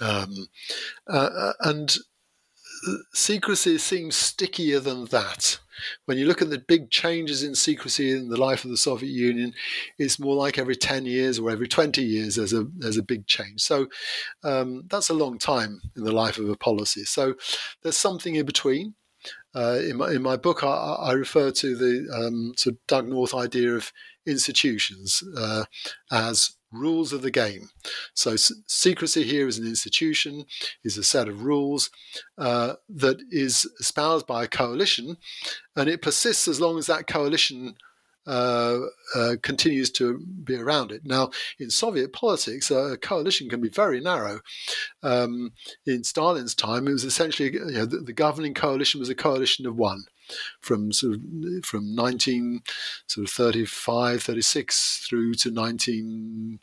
Um, uh, and secrecy seems stickier than that. When you look at the big changes in secrecy in the life of the Soviet Union, it's more like every 10 years or every 20 years there's a, there's a big change. So um, that's a long time in the life of a policy. So there's something in between. Uh, in, my, in my book, I, I refer to the um, sort of Doug North idea of institutions uh, as rules of the game. So secrecy here is an institution, is a set of rules uh, that is espoused by a coalition, and it persists as long as that coalition uh, uh, continues to be around it. Now, in Soviet politics, a coalition can be very narrow. Um, in Stalin's time, it was essentially you know, the, the governing coalition was a coalition of one from sort of from 19 sort of 35, 36 through to 19,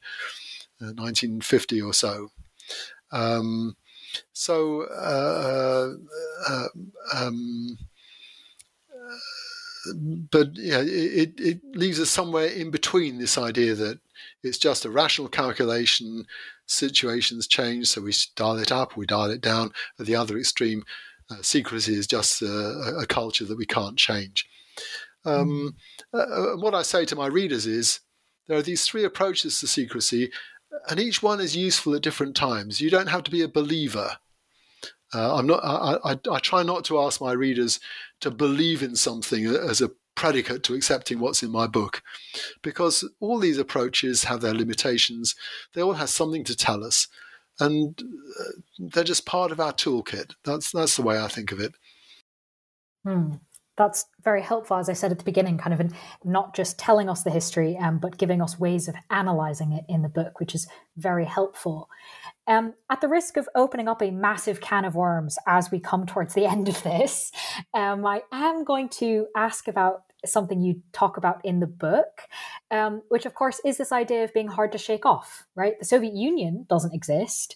uh, 1950 or so. Um, so, uh, uh, um, but yeah, it, it leaves us somewhere in between this idea that it's just a rational calculation. Situations change, so we dial it up, we dial it down. At the other extreme, uh, secrecy is just a, a, culture that we can't change. Um, uh, uh, what I say to my readers is there are these three approaches to secrecy, and each one is useful at different times. You don't have to be a believer. Uh, I'm not. I, I, I, try not to ask my readers to believe in something as a predicate to accepting what's in my book, because all these approaches have their limitations. They all have something to tell us, and uh, they're just part of our toolkit. That's that's the way I think of it. Hmm. That's very helpful, as I said at the beginning, kind of not just telling us the history, um, but giving us ways of analyzing it in the book, which is very helpful. Um, at the risk of opening up a massive can of worms as we come towards the end of this, um, I am going to ask about something you talk about in the book, um, which of course is this idea of being hard to shake off, right? The Soviet Union doesn't exist,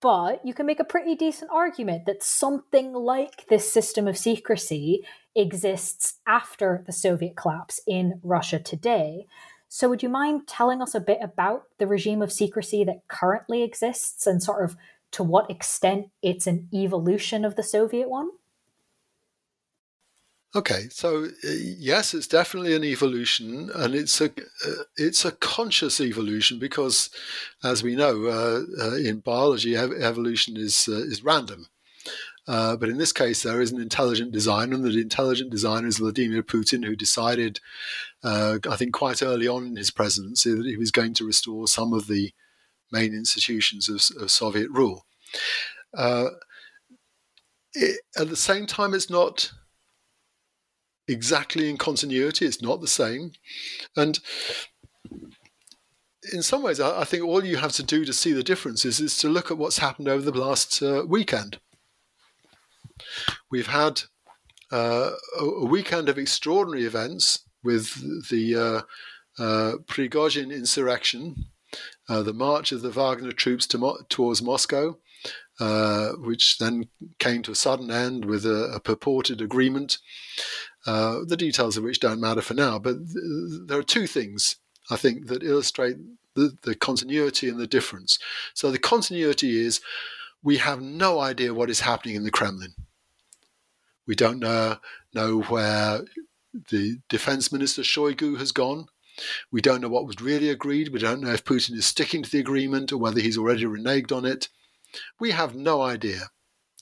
but you can make a pretty decent argument that something like this system of secrecy exists after the Soviet collapse in Russia today. So, would you mind telling us a bit about the regime of secrecy that currently exists and sort of to what extent it's an evolution of the Soviet one? Okay, so uh, yes, it's definitely an evolution, and it's a uh, it's a conscious evolution because, as we know, uh, uh, in biology, ev- evolution is uh, is random. Uh, but in this case, there is an intelligent designer, and the intelligent designer is Vladimir Putin, who decided, I think, quite early on in his presidency, that he was going to restore some of the main institutions of, of Soviet rule. It, at the same time, it's not exactly in continuity. It's not the same. And in some ways, I, think all you have to do to see the differences is to look at what's happened over the last uh, weekend. We've had uh, a weekend of extraordinary events with the uh, uh, Prigozhin insurrection, uh, the march of the Wagner troops to Mo- towards Moscow, uh, which then came to a sudden end with a, a purported agreement uh, the details of which don't matter for now. But th- there are two things I think that illustrate the, the continuity and the difference. So the continuity is we have no idea what is happening in the Kremlin. We don't know, know where the defense minister Shoigu has gone. We don't know what was really agreed. We don't know if Putin is sticking to the agreement or whether he's already reneged on it. We have no idea.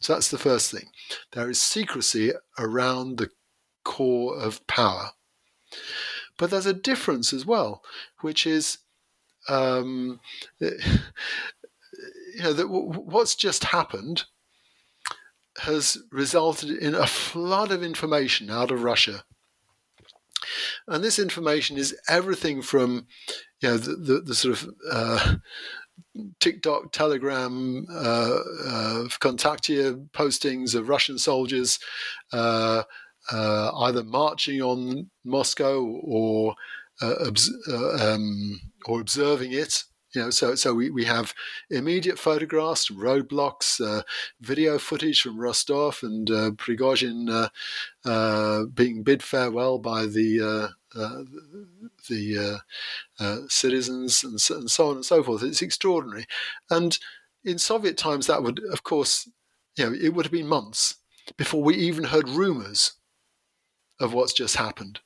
So that's the first thing. There is secrecy around the core of power. But there's a difference as well, which is, um, you know, that what's just happened has resulted in a flood of information out of Russia. And this information is everything from, you know, the, the, the sort of uh, TikTok, Telegram, uh, uh, Kontakte postings of Russian soldiers, uh, uh, either marching on Moscow or uh, obs- uh, um, or observing it. You know, so so we, we have immediate photographs roadblocks, uh, video footage from Rostov and uh, Prigozhin uh, uh, being bid farewell by the the citizens and so, and so on and so forth. It's extraordinary, and in Soviet times, that would, of course, you know, it would have been months before we even heard rumors of what's just happened.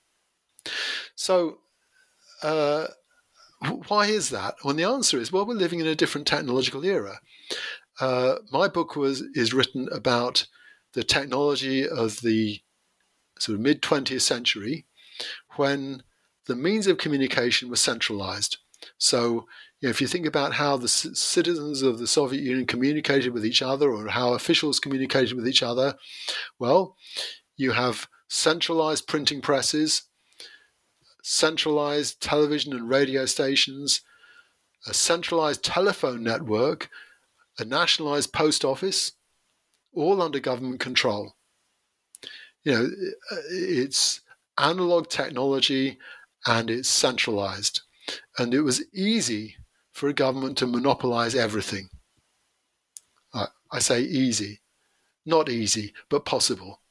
So, uh, why is that? Well, the answer is well, we're living in a different technological era. Uh, my book was is written about the technology of the sort of mid 20th century when the means of communication were centralized. So, you know, if you think about how the c- citizens of the Soviet Union communicated with each other or how officials communicated with each other, well, you have centralized printing presses, centralized television and radio stations, a centralized telephone network, a nationalized post office, all under government control. You know, it's analog technology and it's centralized. And it was easy for a government to monopolize everything. I say easy, not easy, but possible.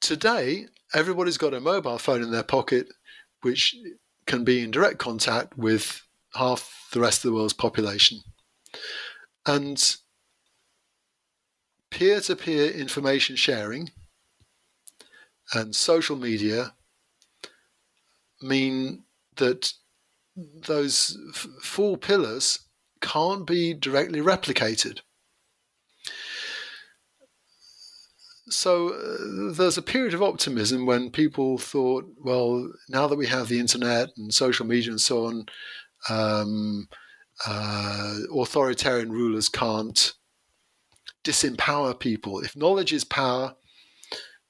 Today, everybody's got a mobile phone in their pocket, which can be in direct contact with half the rest of the world's population. And peer to peer information sharing and social media mean that those f- four pillars can't be directly replicated. So uh, there's a period of optimism when people thought, well, now that we have the internet and social media and so on, um, uh, authoritarian rulers can't disempower people. If knowledge is power,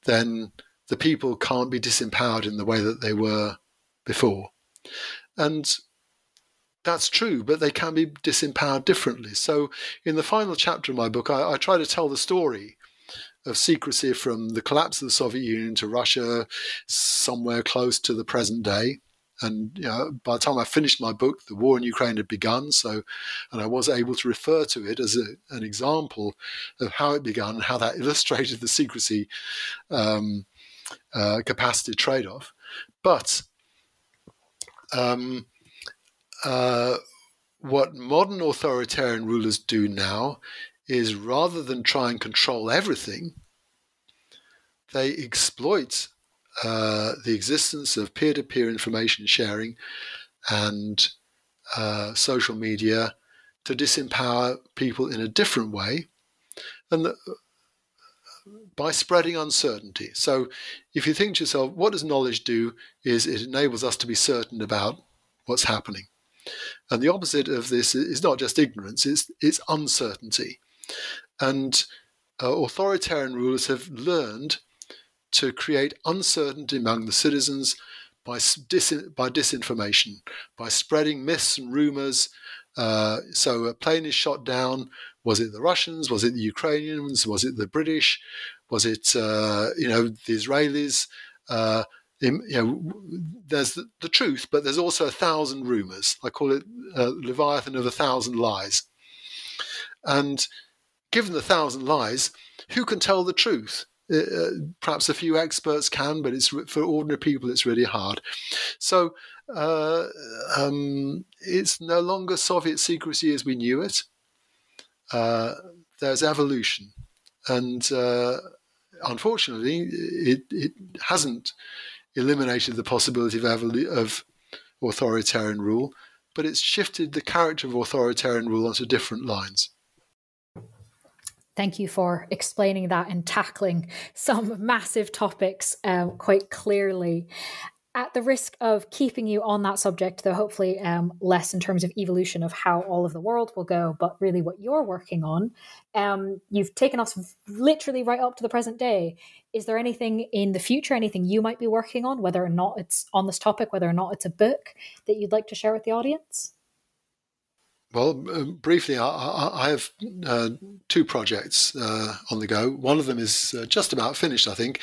then the people can't be disempowered in the way that they were before. And that's true, but they can be disempowered differently. So, in the final chapter of my book, I, I try to tell the story of secrecy from the collapse of the Soviet Union to Russia, somewhere close to the present day. And you know, by the time I finished my book, the war in Ukraine had begun. So, and I was able to refer to it as a, an example of how it began and how that illustrated the secrecy um, uh, capacity trade off. But um, uh, what modern authoritarian rulers do now is rather than try and control everything, they exploit uh, the existence of peer to peer information sharing and uh, social media to disempower people in a different way. And the, by spreading uncertainty. So, if you think to yourself, what does knowledge do? Is it enables us to be certain about what's happening. And the opposite of this is not just ignorance, it's, it's uncertainty. And uh, authoritarian rulers have learned to create uncertainty among the citizens by, by disinformation, by spreading myths and rumors. Uh, so a plane is shot down. Was it the Russians? Was it the Ukrainians? Was it the British? Was it uh, you know the Israelis? Uh, you know, there's the, the, truth, but there's also a thousand rumors. I call it uh, Leviathan of a thousand lies. And given the thousand lies, who can tell the truth? Uh, uh, perhaps a few experts can, but it's for ordinary people. It's really hard. So uh, um, it's no longer Soviet secrecy as we knew it. Uh, there's evolution, and uh, unfortunately, it, it hasn't eliminated the possibility of, of authoritarian rule, but it's shifted the character of authoritarian rule onto different lines. Thank you for explaining that and tackling some massive topics um, quite clearly at the risk of keeping you on that subject, though hopefully um, less in terms of evolution of how all of the world will go, but really what you're working on, um, you've taken us literally right up to the present day. Is there anything in the future, anything you might be working on, whether or not it's on this topic, whether or not it's a book that you'd like to share with the audience? Well, uh, briefly, I, I have uh, two projects uh, on the go. One of them is uh, just about finished, I think.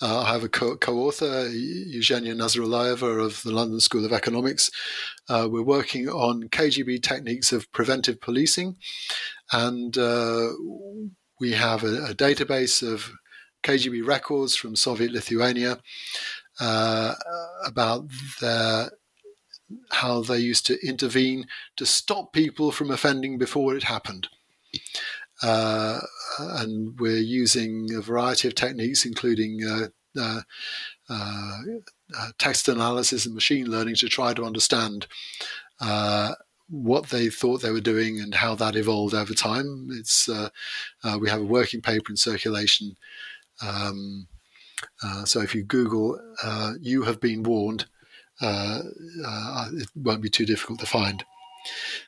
Uh, I have a co- author Eugenia Nazrullaeva of the London School of Economics. We're working on KGB techniques of preventive policing, and we have a, a, database of KGB records from Soviet Lithuania about their how they used to intervene to stop people from offending before it happened. Uh, and we're using a variety of techniques, including uh, uh, uh, uh text analysis and machine learning, to try to understand uh, what they thought they were doing and how that evolved over time. It's we have a working paper in circulation. Um, so if you Google "you have been warned," it won't be too difficult to find.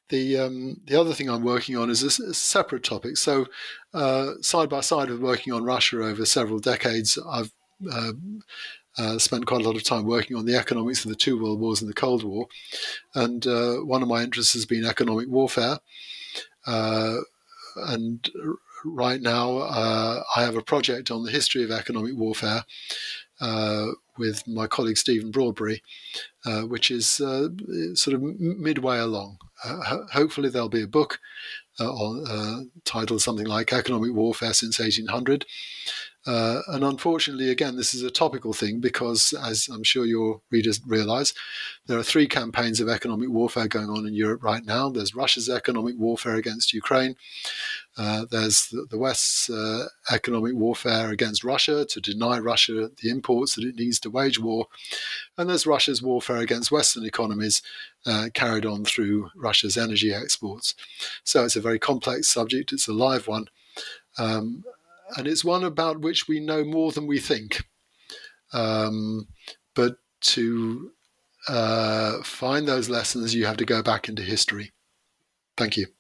The um, the other thing I'm working on is a, a separate topic. So uh, side by side with working on Russia over several decades, I've uh, uh, spent quite a lot of time working on the economics of the two world wars and the Cold War, and uh, one of my interests has been economic warfare. Uh, and right now, uh, I have a project on the history of economic warfare with my colleague Stephen Broadberry, which is sort of midway along. Uh, hopefully, there'll be a book uh, on, uh, titled something like Economic Warfare Since 1800. Uh, and unfortunately, again, this is a topical thing because, as I'm sure your readers realize, there are three campaigns of economic warfare going on in Europe right now. There's Russia's economic warfare against Ukraine. Uh, there's the, the West's uh, economic warfare against Russia to deny Russia the imports that it needs to wage war. And there's Russia's warfare against Western economies uh, carried on through Russia's energy exports. So it's a very complex subject, it's a live one. Um, and it's one about which we know more than we think. Um, but to uh, find those lessons, you have to go back into history. Thank you.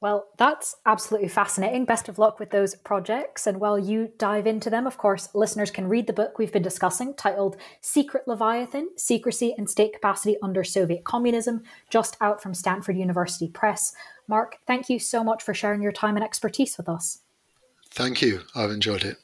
Well, that's absolutely fascinating. Best of luck with those projects. And while you dive into them, of course, listeners can read the book we've been discussing titled Secret Leviathan Secrecy and State Capacity Under Soviet Communism, just out from Stanford University Press. Mark, thank you so much for sharing your time and expertise with us. Thank you. I've enjoyed it.